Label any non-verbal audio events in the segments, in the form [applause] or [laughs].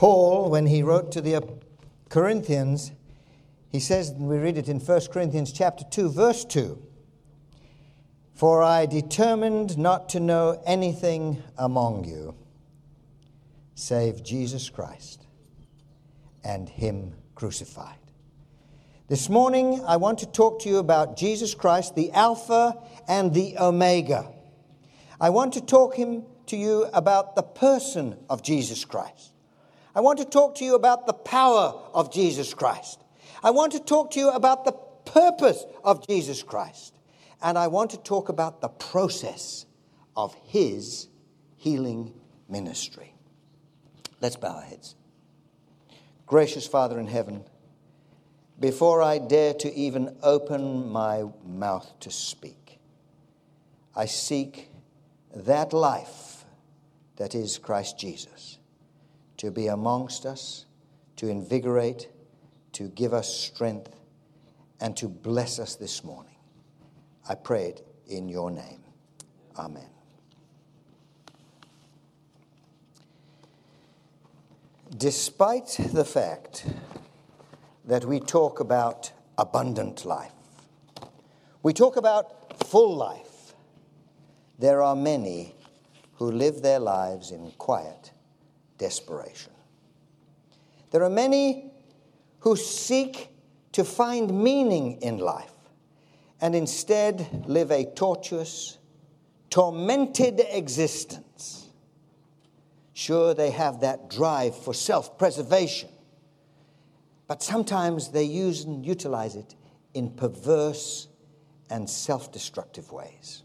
Paul, when he wrote to the Corinthians, he says, and we read it in 1 Corinthians chapter 2, verse 2 For I determined not to know anything among you save Jesus Christ and Him crucified. This morning, I want to talk to you about Jesus Christ, the Alpha and the Omega. I want to talk him, to you about the person of Jesus Christ. I want to talk to you about the power of Jesus Christ. I want to talk to you about the purpose of Jesus Christ. And I want to talk about the process of his healing ministry. Let's bow our heads. Gracious Father in heaven, before I dare to even open my mouth to speak, I seek that life that is Christ Jesus to be amongst us, to invigorate, to give us strength, and to bless us this morning. I pray it in your name. Amen. Despite the fact that we talk about abundant life, we talk about full life, there are many who live their lives in quiet desperation. There are many who seek to find meaning in life and instead live a tortuous, tormented existence. Sure, they have that drive for self preservation but sometimes they use and utilize it in perverse and self destructive ways.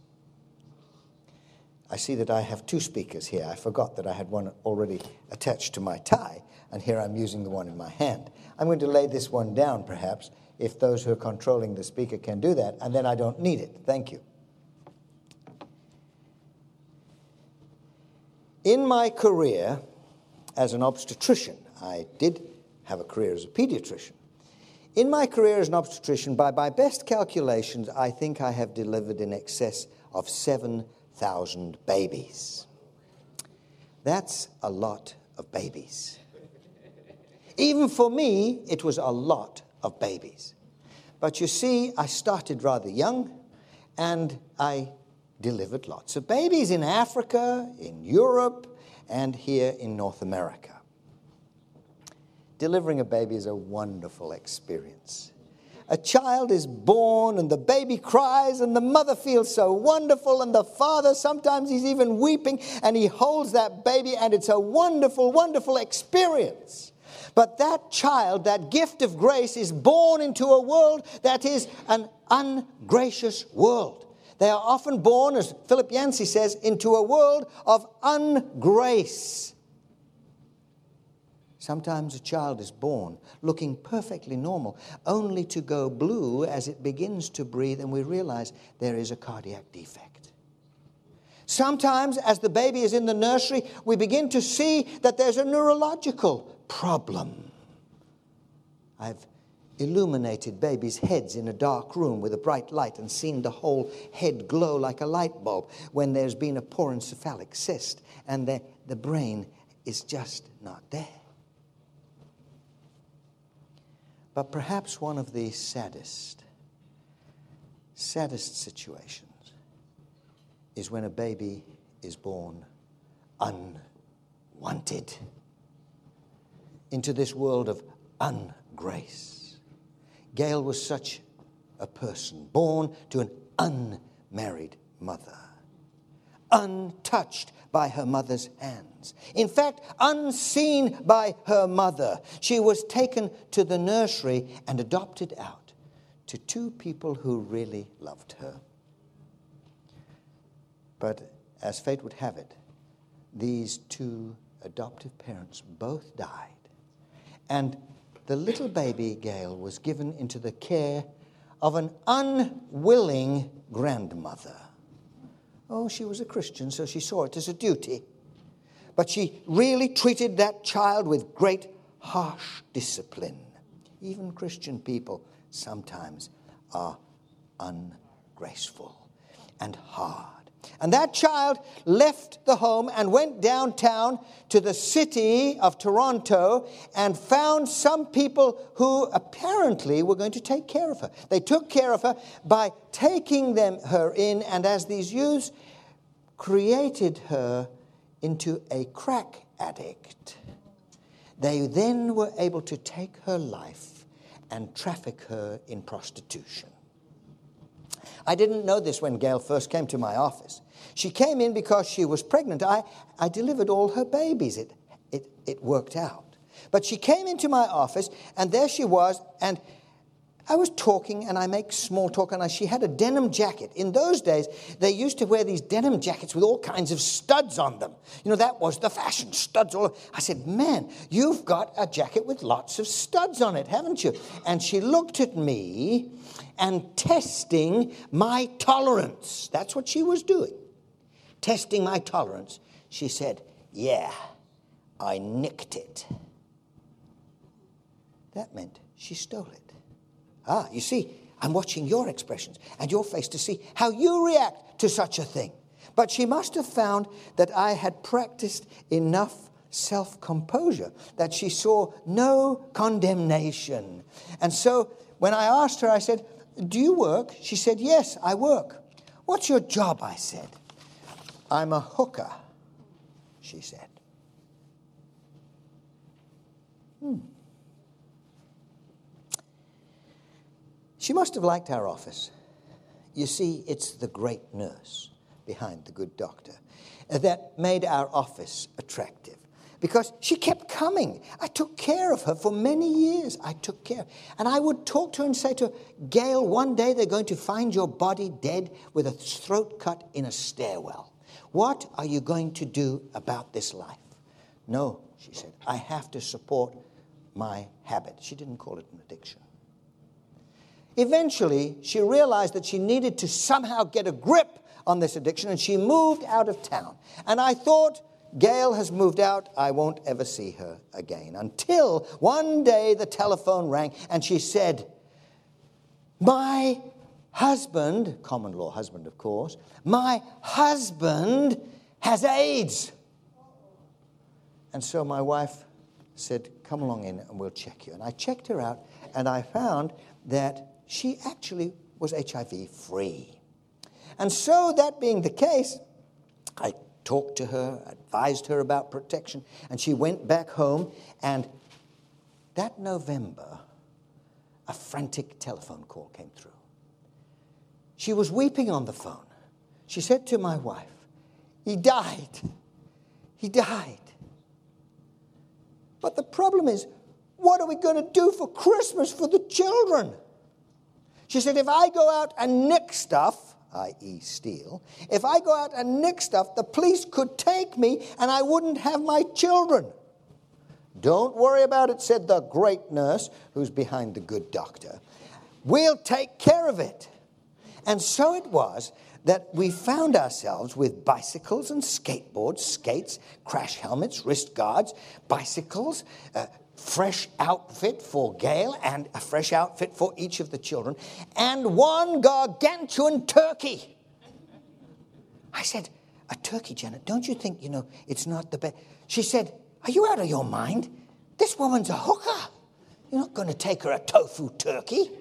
I see that I have two speakers here. I forgot that I had one already attached to my tie, and here I'm using the one in my hand. I'm going to lay this one down, perhaps, if those who are controlling the speaker can do that, and then I don't need it. Thank you. In my career as an obstetrician, I did have a career as a pediatrician. In my career as an obstetrician, by my best calculations, I think I have delivered in excess of 7,000 babies. That's a lot of babies. Even for me, it was a lot of babies. But you see, I started rather young and I delivered lots of babies in Africa, in Europe, and here in North America delivering a baby is a wonderful experience. A child is born and the baby cries and the mother feels so wonderful and the father sometimes he's even weeping and he holds that baby and it's a wonderful, wonderful experience. But that child, that gift of grace, is born into a world that is an ungracious world. They are often born, as Philip Yancey says, into a world of ungrace. Sometimes a child is born looking perfectly normal, only to go blue as it begins to breathe, and we realize there is a cardiac defect. Sometimes, as the baby is in the nursery, we begin to see that there's a neurological problem. I've illuminated babies' heads in a dark room with a bright light and seen the whole head glow like a light bulb when there's been a porencephalic cyst and the, the brain is just not there. But perhaps one of the saddest, saddest situations is when a baby is born unwanted into this world of ungrace. Gail was such a person, born to an unmarried mother, untouched by her mother's hands. In fact, unseen by her mother, she was taken to the nursery and adopted out to two people who really loved her. But as fate would have it, these two adoptive parents both died. And the little baby Gail was given into the care of an unwilling grandmother. Oh, she was a Christian, so she saw it as a duty. But she really treated that child with great harsh discipline. Even Christian people sometimes are ungraceful and hard. And that child left the home and went downtown to the city of Toronto and found some people who apparently were going to take care of her. They took care of her by taking them her in, and as these youths created her into a crack addict, they then were able to take her life and traffic her in prostitution. I didn't know this when Gail first came to my office. She came in because she was pregnant. I, I delivered all her babies. It, it, it worked out. But she came into my office, and there she was, and I was talking, and I make small talk, and I, she had a denim jacket. In those days, they used to wear these denim jackets with all kinds of studs on them. You know, that was the fashion, studs all. I said, Man, you've got a jacket with lots of studs on it, haven't you? And she looked at me and testing my tolerance. That's what she was doing testing my tolerance, she said, Yeah, I nicked it. That meant she stole it. Ah, you see, I'm watching your expressions and your face to see how you react to such a thing. But she must have found that I had practiced enough self composure that she saw no condemnation. And so when I asked her, I said, Do you work? She said, Yes, I work. What's your job? I said. I'm a hooker, she said. Hmm. She must have liked our office. You see, it's the great nurse behind the good doctor that made our office attractive because she kept coming. I took care of her for many years. I took care. And I would talk to her and say to her, Gail, one day they're going to find your body dead with a throat cut in a stairwell. What are you going to do about this life? No, she said, I have to support my habit. She didn't call it an addiction. Eventually, she realized that she needed to somehow get a grip on this addiction and she moved out of town. And I thought, Gail has moved out. I won't ever see her again. Until one day the telephone rang and she said, My husband, common law husband, of course, my husband has AIDS. And so my wife said, Come along in and we'll check you. And I checked her out and I found that she actually was HIV free. And so, that being the case, I talked to her, advised her about protection, and she went back home. And that November, a frantic telephone call came through. She was weeping on the phone. She said to my wife, He died. He died. But the problem is, what are we going to do for Christmas for the children? She said, if I go out and nick stuff, i.e., steal, if I go out and nick stuff, the police could take me and I wouldn't have my children. Don't worry about it, said the great nurse who's behind the good doctor. We'll take care of it. And so it was that we found ourselves with bicycles and skateboards, skates, crash helmets, wrist guards, bicycles, uh, fresh outfit for Gail and a fresh outfit for each of the children, and one gargantuan turkey. I said, A turkey, Janet, don't you think, you know, it's not the best? She said, Are you out of your mind? This woman's a hooker. You're not going to take her a tofu turkey.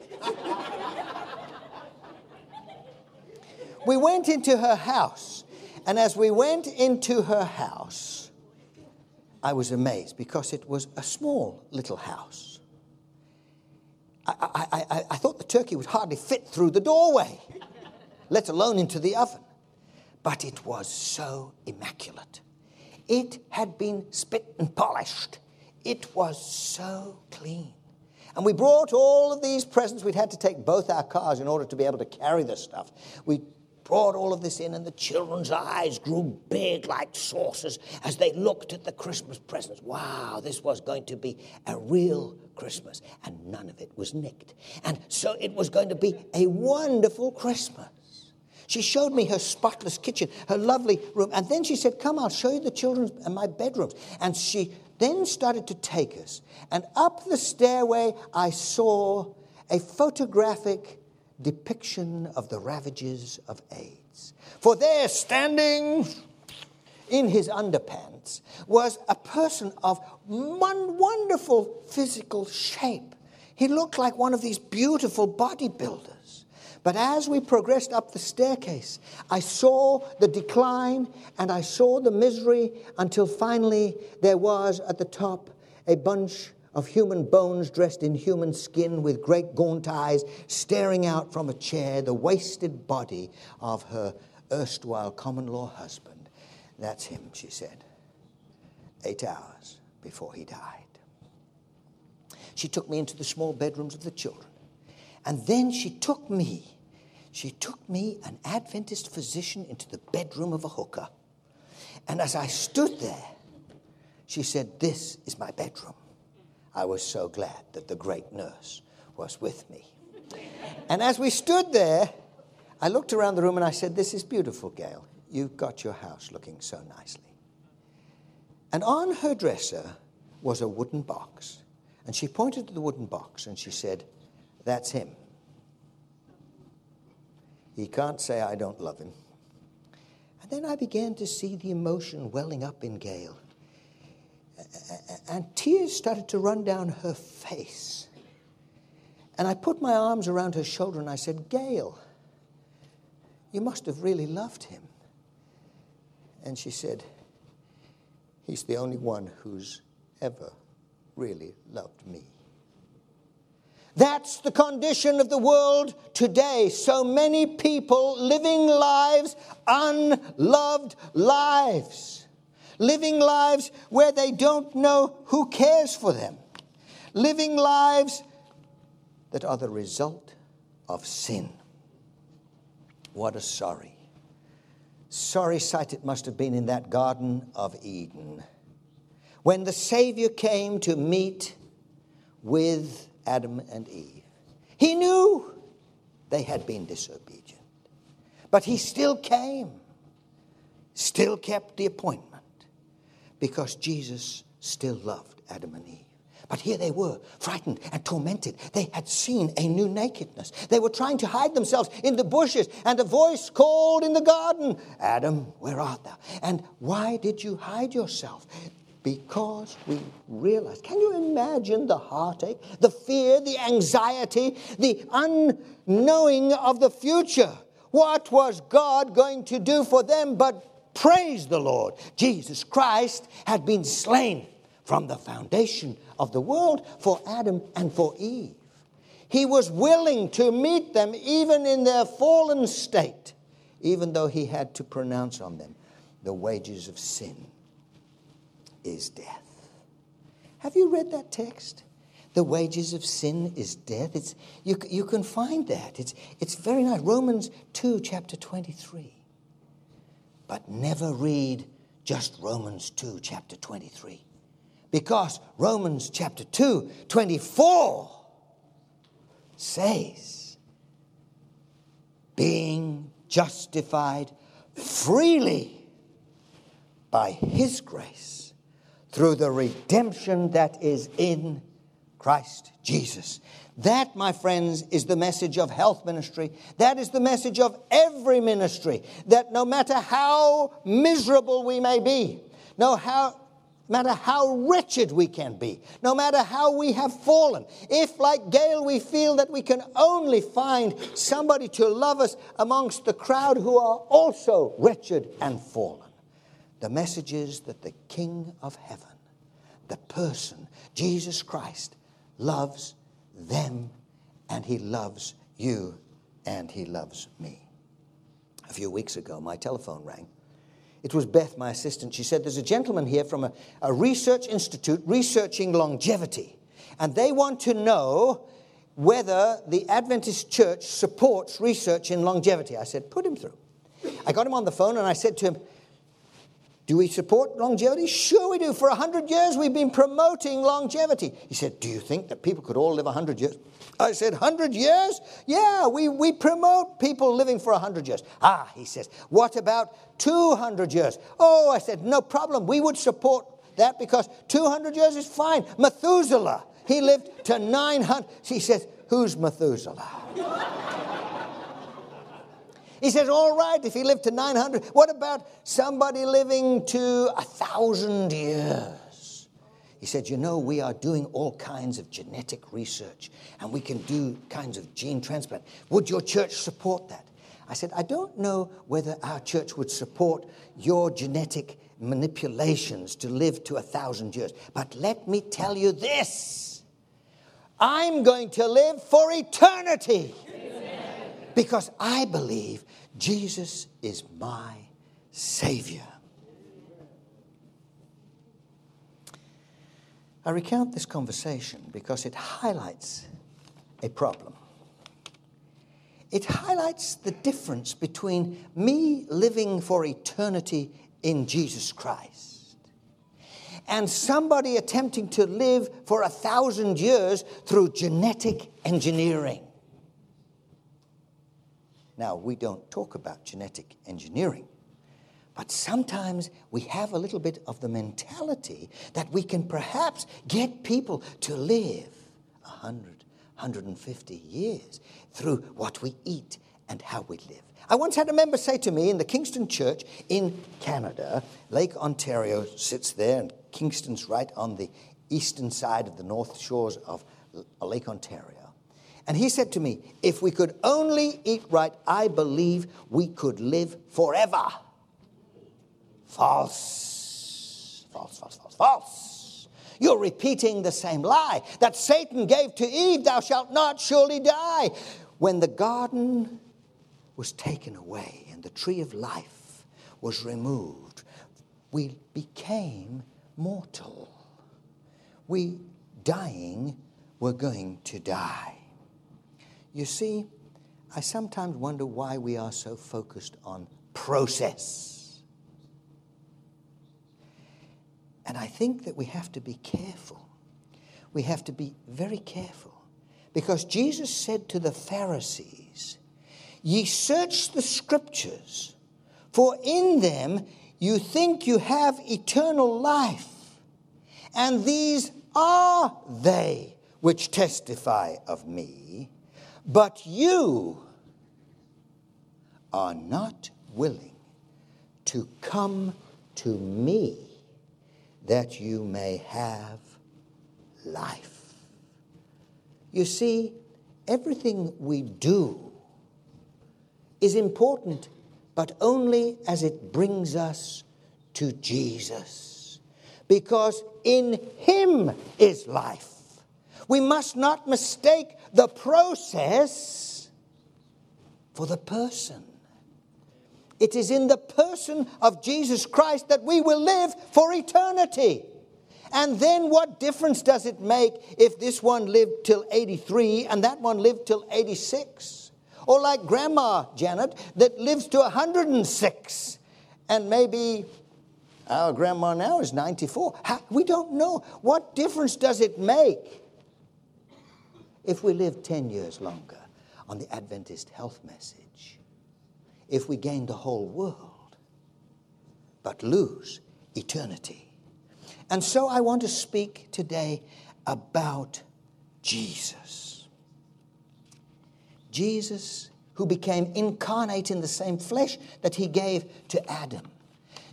we went into her house. And as we went into her house, I was amazed because it was a small little house. I, I, I, I thought the turkey would hardly fit through the doorway, let alone into the oven. But it was so immaculate. It had been spit and polished. It was so clean. And we brought all of these presents. We'd had to take both our cars in order to be able to carry the stuff. We brought all of this in, and the children's eyes grew big like saucers as they looked at the Christmas presents. Wow, this was going to be a real Christmas, and none of it was nicked. And so it was going to be a wonderful Christmas. She showed me her spotless kitchen, her lovely room, and then she said, Come, I'll show you the children's and my bedrooms. And she then started to take us. And up the stairway, I saw a photographic depiction of the ravages of AIDS. For there, standing in his underpants, was a person of wonderful physical shape. He looked like one of these beautiful bodybuilders. But as we progressed up the staircase, I saw the decline and I saw the misery until finally there was at the top a bunch of human bones dressed in human skin with great gaunt eyes staring out from a chair, the wasted body of her erstwhile common law husband. That's him, she said. Eight hours before he died. She took me into the small bedrooms of the children. And then she took me she took me, an Adventist physician, into the bedroom of a hooker. And as I stood there, she said, This is my bedroom. I was so glad that the great nurse was with me. And as we stood there, I looked around the room and I said, This is beautiful, Gail. You've got your house looking so nicely. And on her dresser was a wooden box. And she pointed to the wooden box and she said, That's him. He can't say, I don't love him. And then I began to see the emotion welling up in Gail. And tears started to run down her face. And I put my arms around her shoulder and I said, Gail, you must have really loved him. And she said, He's the only one who's ever really loved me. That's the condition of the world today. So many people living lives, unloved lives, living lives where they don't know who cares for them, living lives that are the result of sin. What a sorry, sorry sight it must have been in that Garden of Eden when the Savior came to meet with Adam and Eve. He knew they had been disobedient, but he still came, still kept the appointment because Jesus still loved Adam and Eve. But here they were, frightened and tormented. They had seen a new nakedness. They were trying to hide themselves in the bushes, and a voice called in the garden, Adam, where art thou? And why did you hide yourself? because we realize. Can you imagine the heartache, the fear, the anxiety, the unknowing of the future? What was God going to do for them but praise the Lord? Jesus Christ had been slain from the foundation of the world for Adam and for Eve. He was willing to meet them even in their fallen state, even though he had to pronounce on them the wages of sin is death. Have you read that text? The wages of sin is death. It's, you, you can find that. It's, it's very nice. Romans 2, chapter 23. But never read just Romans 2, chapter 23. Because Romans chapter 2, 24 says, being justified freely by his grace through the redemption that is in Christ Jesus. That, my friends, is the message of health ministry. That is the message of every ministry. That no matter how miserable we may be, no how, matter how wretched we can be, no matter how we have fallen, if, like Gail, we feel that we can only find somebody to love us amongst the crowd who are also wretched and fallen, the message is that the King of heaven, the person, Jesus Christ, loves them and he loves you and he loves me. A few weeks ago, my telephone rang. It was Beth, my assistant. She said, There's a gentleman here from a, a research institute researching longevity, and they want to know whether the Adventist church supports research in longevity. I said, Put him through. I got him on the phone and I said to him, do we support longevity? Sure, we do. For 100 years, we've been promoting longevity. He said, Do you think that people could all live 100 years? I said, 100 years? Yeah, we, we promote people living for 100 years. Ah, he says, What about 200 years? Oh, I said, No problem. We would support that because 200 years is fine. Methuselah, he lived to 900. He says, Who's Methuselah? [laughs] He says, All right, if he lived to 900, what about somebody living to a thousand years? He said, You know, we are doing all kinds of genetic research and we can do kinds of gene transplant. Would your church support that? I said, I don't know whether our church would support your genetic manipulations to live to a thousand years. But let me tell you this I'm going to live for eternity because I believe Jesus is my Savior. I recount this conversation because it highlights a problem. It highlights the difference between me living for eternity in Jesus Christ and somebody attempting to live for a thousand years through genetic engineering. Now, we don't talk about genetic engineering, but sometimes we have a little bit of the mentality that we can perhaps get people to live 100, 150 years through what we eat and how we live. I once had a member say to me in the Kingston Church in Canada, Lake Ontario sits there, and Kingston's right on the eastern side of the north shores of Lake Ontario. And he said to me, If we could only eat right, I believe we could live forever. False. False, false, false, false. You're repeating the same lie that Satan gave to Eve, Thou shalt not surely die. When the garden was taken away and the tree of life was removed, we became mortal. We, dying, were going to die. You see, I sometimes wonder why we are so focused on process. And I think that we have to be careful. We have to be very careful. Because Jesus said to the Pharisees, Ye search the scriptures, for in them you think you have eternal life, and these are they which testify of me. But you are not willing to come to me that you may have life. You see, everything we do is important, but only as it brings us to Jesus. Because in Him is life. We must not mistake the process for the person. It is in the person of Jesus Christ that we will live for eternity. And then what difference does it make if this one lived till 83 and that one lived till 86? Or like Grandma Janet that lives to 106 and maybe our grandma now is 94. We don't know. What difference does it make? If we live 10 years longer on the Adventist health message, if we gain the whole world, but lose eternity. And so I want to speak today about Jesus. Jesus, who became incarnate in the same flesh that he gave to Adam.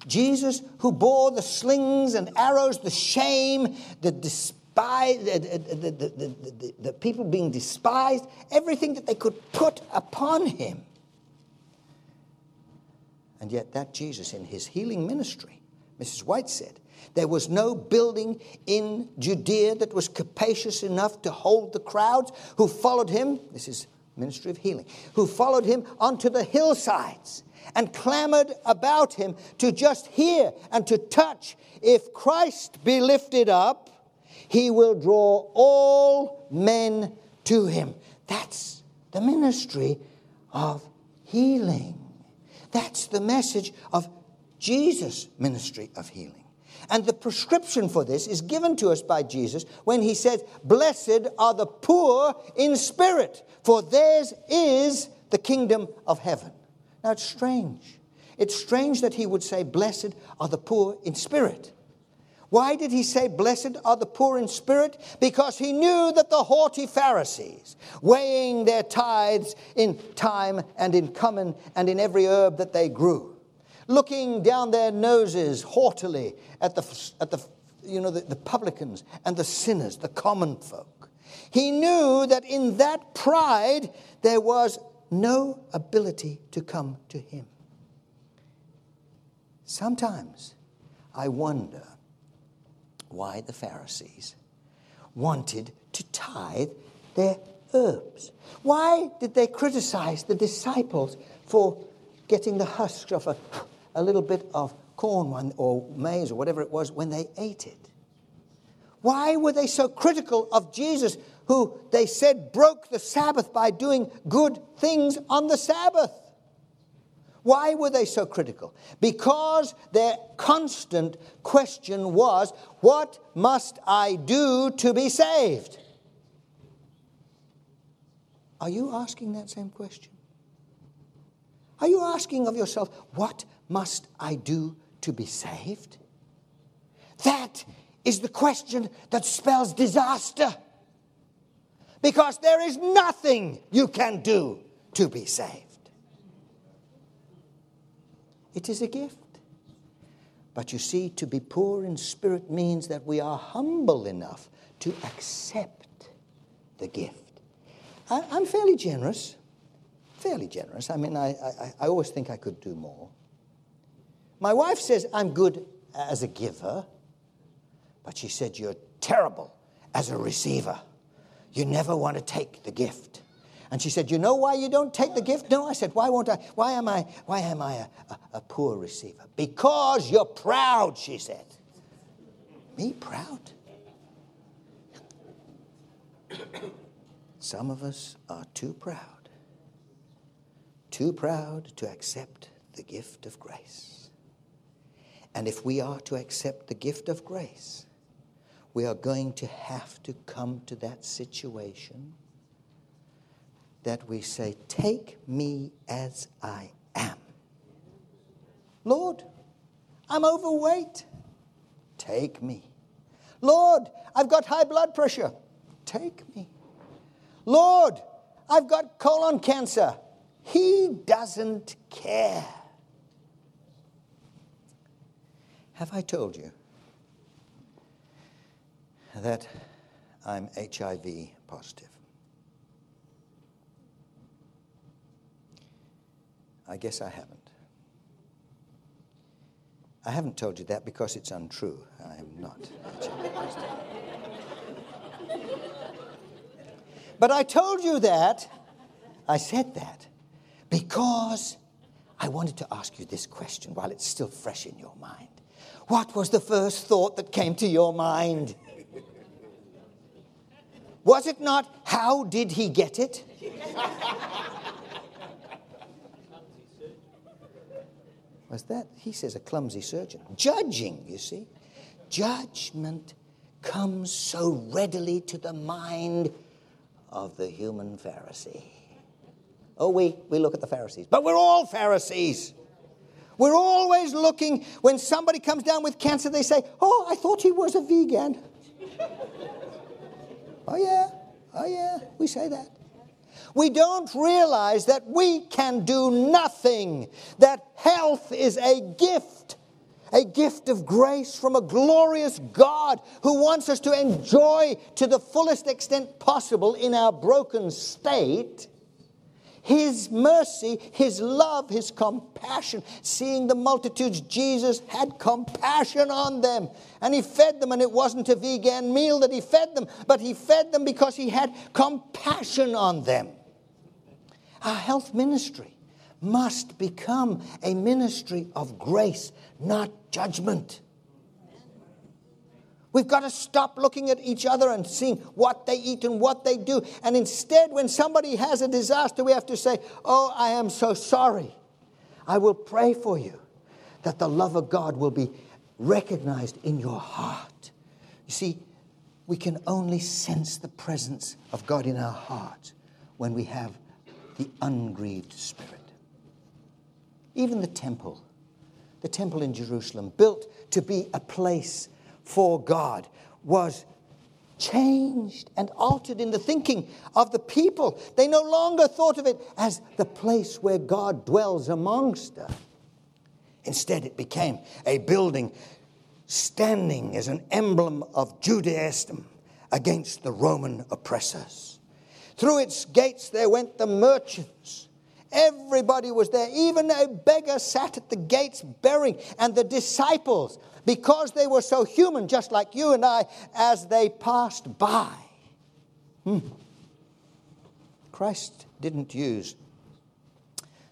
Jesus, who bore the slings and arrows, the shame, the despair despised, the, the, the, the, people being despised, everything that they could put upon him. And yet, that Jesus, in his healing ministry, Mrs. White said, there was no building in Judea that was capacious enough to hold the crowds who followed him. This is ministry of healing, who followed him onto the hillsides and clamored about him to just hear and to touch. If Christ be lifted up, he will draw all men to him. That's the ministry of healing. That's the message of Jesus' ministry of healing. And the prescription for this is given to us by Jesus when he says, Blessed are the poor in spirit, for theirs is the kingdom of heaven. Now it's strange. It's strange that he would say, Blessed are the poor in spirit. Why did he say, Blessed are the poor in spirit? Because he knew that the haughty Pharisees, weighing their tithes in thyme and in cumin and in every herb that they grew, looking down their noses haughtily at the, at the, you know, the, the publicans and the sinners, the common folk, he knew that in that pride there was no ability to come to him. Sometimes I wonder why the Pharisees wanted to tithe their herbs. Why did they criticize the disciples for getting the husk of a, a little bit of corn or maize or whatever it was when they ate it? Why were they so critical of Jesus, who they said broke the Sabbath by doing good things on the Sabbath? Why were they so critical? Because their constant question was, What must I do to be saved? Are you asking that same question? Are you asking of yourself, What must I do to be saved? That is the question that spells disaster. Because there is nothing you can do to be saved. It is a gift. But you see, to be poor in spirit means that we are humble enough to accept the gift. I, am fairly generous, fairly generous. I mean, I, I, I always think I could do more. My wife says I'm good as a giver, but she said you're terrible as a receiver. You never want to take the gift. And she said, You know why you don't take the gift? No, I said, Why won't I? Why am I, why am I a, a, a poor receiver? Because you're proud, she said. Me proud? Some of us are too proud, too proud to accept the gift of grace. And if we are to accept the gift of grace, we are going to have to come to that situation that we say, Take me as I am. Lord, I'm overweight. Take me. Lord, I've got high blood pressure. Take me. Lord, I've got colon cancer. He doesn't care. Have I told you that I'm HIV positive? I guess I haven't. I haven't told you that because it's untrue. I am not. but I told you that, I said that, because I wanted to ask you this question while it's still fresh in your mind. What was the first thought that came to your mind? Was it not, how did he get it? Was that? He says a clumsy surgeon. Judging, you see. Judgment comes so readily to the mind of the human Pharisee. Oh, we, we look at the Pharisees, but we're all Pharisees. We're always looking, when somebody comes down with cancer, they say, Oh, I thought he was a vegan. [laughs] oh, yeah, oh, yeah, we say that. We don't realize that we can do nothing, that health is a gift, a gift of grace from a glorious God who wants us to enjoy to the fullest extent possible in our broken state. His mercy, His love, His compassion. Seeing the multitudes, Jesus had compassion on them. And He fed them, and it wasn't a vegan meal that He fed them, but He fed them because He had compassion on them. Our health ministry must become a ministry of grace, not judgment. We've got to stop looking at each other and seeing what they eat and what they do. And instead, when somebody has a disaster, we have to say, Oh, I am so sorry. I will pray for you that the love of God will be recognized in your heart. You see, we can only sense the presence of God in our heart when we have the ungrieved spirit. Even the temple, the temple in Jerusalem, built to be a place for God was changed and altered in the thinking of the people. They no longer thought of it as the place where God dwells amongst us. Instead, it became a building standing as an emblem of Judaism against the Roman oppressors. Through its gates there went the merchants. Everybody was there. Even a beggar sat at the gates bearing, and the disciples, because they were so human, just like you and I, as they passed by. Hmm. Christ didn't use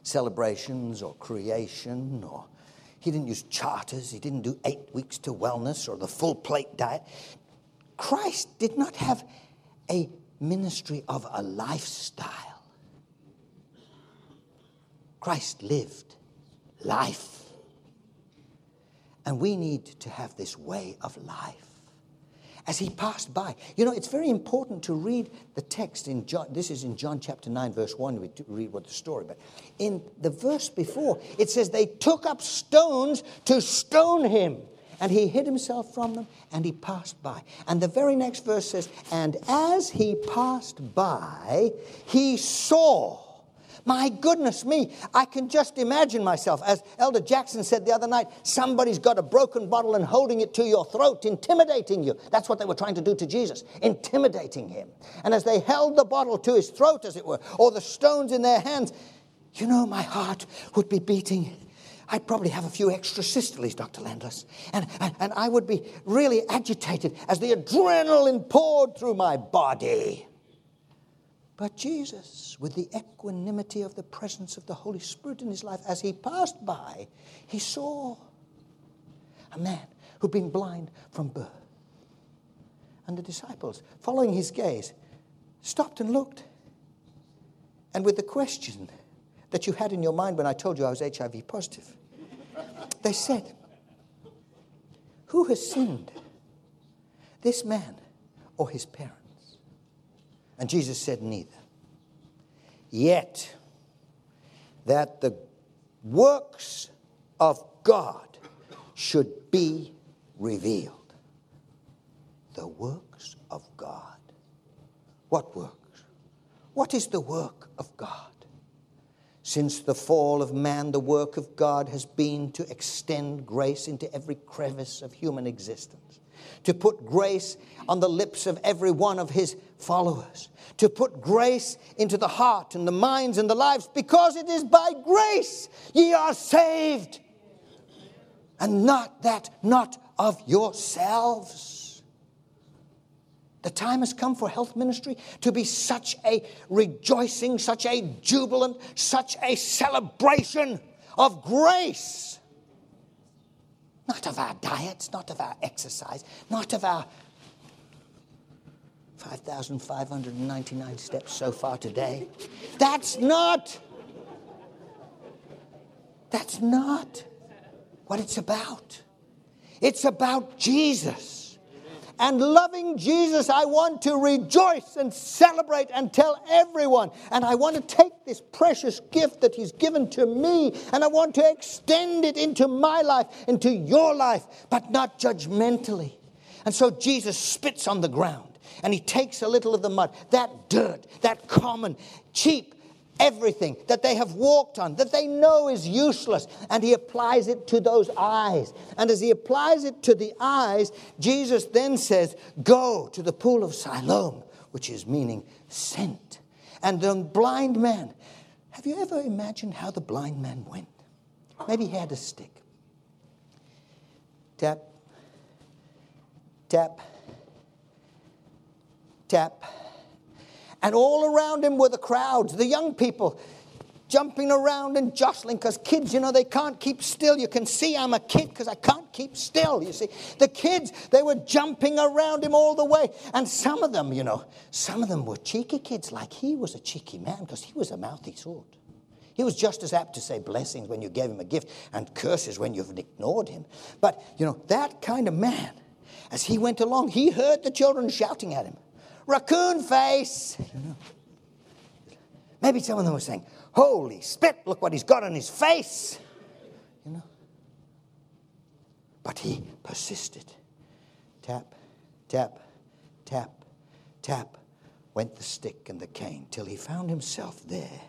celebrations or creation or he didn't use charters. He didn't do eight weeks to wellness or the full plate diet. Christ did not have a ministry of a lifestyle. Christ lived life. And we need to have this way of life as he passed by. You know, it's very important to read the text in John. This is in John chapter 9, verse 1. We read what the story, but in the verse before, it says they took up stones to stone him. And he hid himself from them and he passed by. And the very next verse says, And as he passed by, he saw my goodness me, I can just imagine myself, as Elder Jackson said the other night, somebody's got a broken bottle and holding it to your throat, intimidating you. That's what they were trying to do to Jesus, intimidating him. And as they held the bottle to his throat, as it were, or the stones in their hands, you know, my heart would be beating. I'd probably have a few extra systoles, Dr. Landless. And, and, and I would be really agitated as the adrenaline poured through my body. But Jesus, with the equanimity of the presence of the Holy Spirit in his life, as he passed by, he saw a man who'd been blind from birth. And the disciples, following his gaze, stopped and looked. And with the question that you had in your mind when I told you I was HIV positive, they said, Who has sinned, this man or his parents? And Jesus said, Neither. Yet, that the works of God should be revealed. The works of God. What works? What is the work of God? Since the fall of man, the work of God has been to extend grace into every crevice of human existence to put grace on the lips of every one of his followers, to put grace into the heart and the minds and the lives, because it is by grace ye are saved, and not that, not of yourselves. The time has come for health ministry to be such a rejoicing, such a jubilant, such a celebration of grace not of our diets, not of our exercise, not of our 5,599 steps so far today. That's not. That's not what it's about. It's about Jesus and loving Jesus, I want to rejoice and celebrate and tell everyone. And I want to take this precious gift that He's given to me and I want to extend it into my life, into your life, but not judgmentally. And so Jesus spits on the ground and he takes a little of the mud, that dirt, that common, cheap, everything that they have walked on, that they know is useless, and he applies it to those eyes. And as he applies it to the eyes, Jesus then says, Go to the pool of Siloam, which is meaning sent. And the blind man, have you ever imagined how the blind man went? Maybe he had a stick. Tap, tap, tap and all around him were the crowds, the young people jumping around and jostling because kids, you know, they can't keep still. You can see I'm a kid because I can't keep still, you see. The kids, they were jumping around him all the way. And some of them, you know, some of them were cheeky kids, like he was a cheeky man because he was a mouthy sort. He was just as apt to say blessings when you gave him a gift and curses when you've ignored him. But, you know, that kind of man, as he went along, he heard the children shouting at him raccoon face. Maybe some of them were saying, Holy spit, look what he's got on his face. You know? But he persisted. tap, tap, tap, tap went the stick and the cane till he found himself there.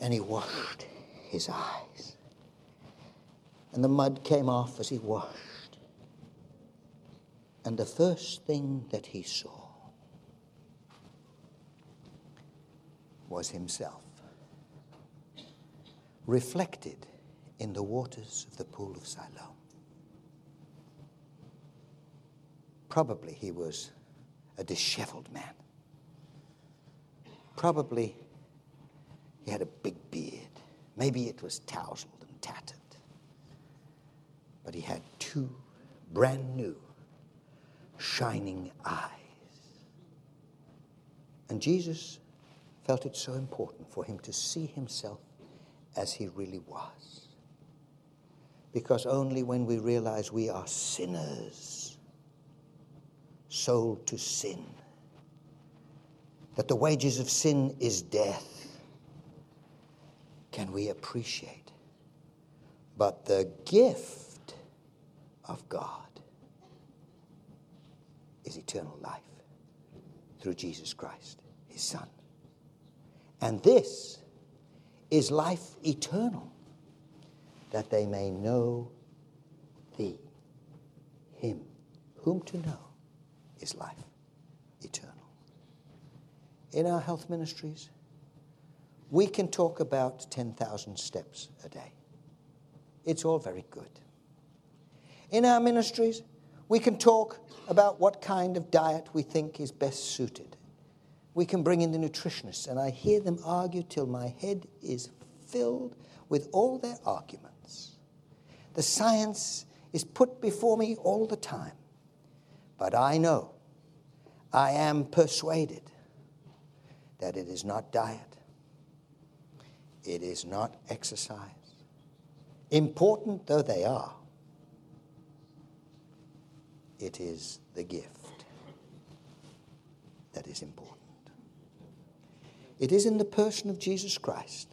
And he washed his eyes. And the mud came off as he washed. And the first thing that he saw was himself reflected in the waters of the pool of Siloam. Probably he was a disheveled man. Probably he had a big beard. Maybe it was tousled and tattered. But he had two brand new, shining eyes. And Jesus felt it so important for him to see himself as he really was. Because only when we realize we are sinners, sold to sin, that the wages of sin is death, can we appreciate. But the gift of God is eternal life through Jesus Christ, his Son. And this is life eternal, that they may know thee, him, whom to know is life eternal. In our health ministries, we can talk about 10,000 steps a day. It's all very good. In our ministries, we can talk about what kind of diet we think is best suited. We can bring in the nutritionists, and I hear them argue till my head is filled with all their arguments. The science is put before me all the time. But I know, I am persuaded that it is not diet, it is not exercise. Important though they are, it is the gift that is important. It is in the person of Jesus Christ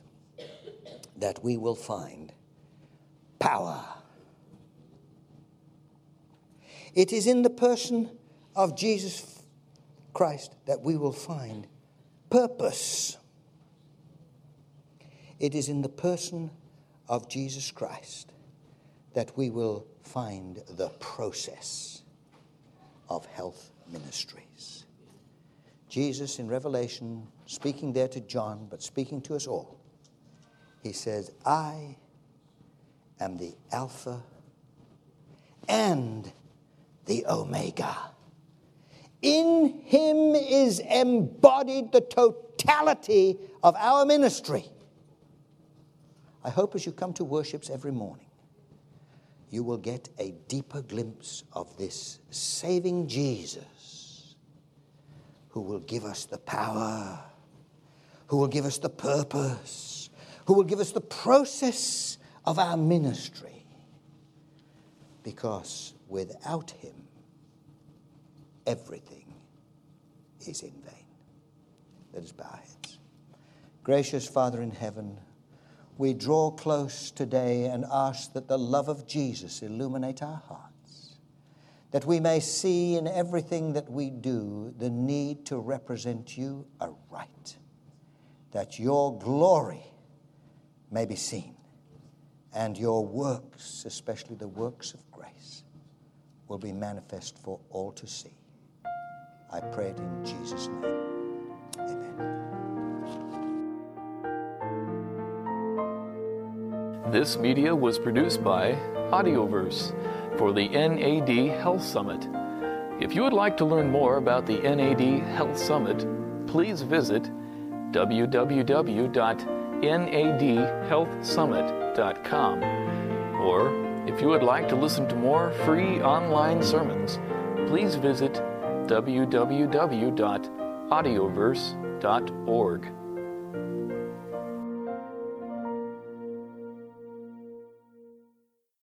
that we will find power. It is in the person of Jesus Christ that we will find purpose. It is in the person of Jesus Christ that we will find the process of health ministries. Jesus in Revelation, speaking there to John, but speaking to us all, he says, I am the Alpha and the Omega. In him is embodied the totality of our ministry. I hope as you come to worships every morning, you will get a deeper glimpse of this saving Jesus who will give us the power, who will give us the purpose, who will give us the process of our ministry. Because without him, everything is in vain. Let us bow our heads. Gracious Father in heaven, we draw close today and ask that the love of Jesus illuminate our hearts, that we may see in everything that we do the need to represent you aright, that your glory may be seen, and your works, especially the works of grace, will be manifest for all to see. I pray it in Jesus' name. This media was produced by Audioverse for the NAD Health Summit. If you would like to learn more about the NAD Health Summit, please visit www.nadhealthsummit.com. Or if you would like to listen to more free online sermons, please visit www.audioverse.org.